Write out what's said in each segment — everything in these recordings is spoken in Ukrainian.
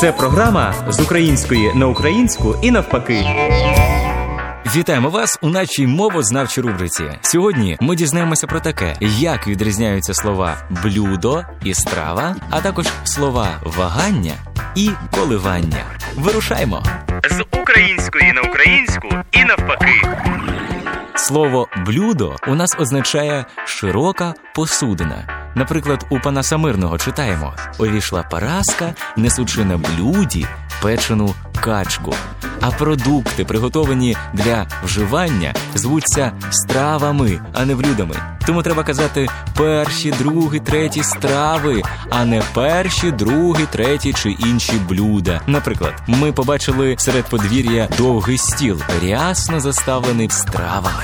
Це програма з української на українську і навпаки. Вітаємо вас у нашій мовознавчій рубриці. Сьогодні ми дізнаємося про таке, як відрізняються слова блюдо і страва, а також слова вагання і коливання. Вирушаймо! З української на українську і навпаки. Слово блюдо у нас означає широка посудина. Наприклад, у Панаса Мирного читаємо: увійшла Параска, несучи на блюді печену качку. А продукти, приготовані для вживання, звуться стравами, а не блюдами. Тому треба казати перші, другі, треті страви, а не перші, другі, треті чи інші блюда. Наприклад, ми побачили серед подвір'я довгий стіл, рясно заставлений стравами.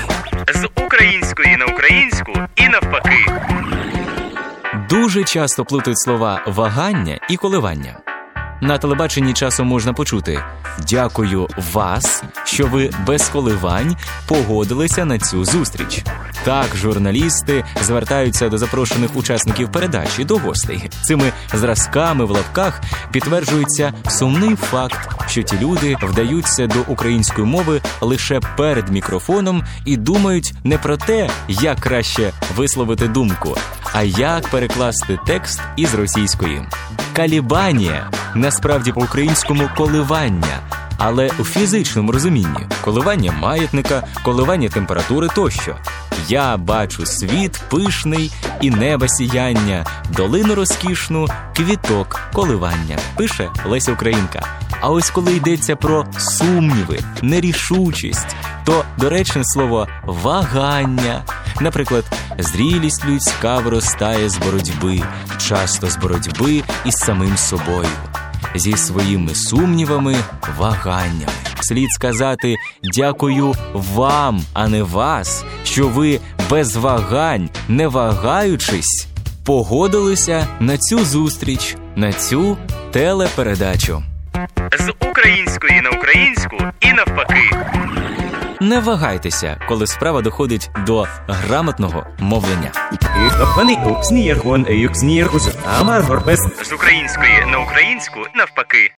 З української на українську і навпаки. Дуже часто плутають слова вагання і коливання. На телебаченні часом можна почути Дякую вас, що ви без коливань погодилися на цю зустріч. Так, журналісти звертаються до запрошених учасників передачі до гостей. Цими зразками в лапках підтверджується сумний факт, що ті люди вдаються до української мови лише перед мікрофоном і думають не про те, як краще висловити думку, а як перекласти текст із російської. Калібанія насправді по-українському коливання, але у фізичному розумінні коливання маятника, коливання температури тощо. Я бачу світ пишний і неба сіяння, долину розкішну, квіток коливання, пише Леся Українка. А ось коли йдеться про сумніви, нерішучість, то доречне слово вагання. Наприклад, зрілість людська виростає з боротьби, часто з боротьби із самим собою, зі своїми сумнівами, ваганнями. Слід сказати дякую вам, а не вас, що ви без вагань, не вагаючись, погодилися на цю зустріч, на цю телепередачу. З української на українську. Не вагайтеся, коли справа доходить до грамотного мовлення. З української на українську навпаки.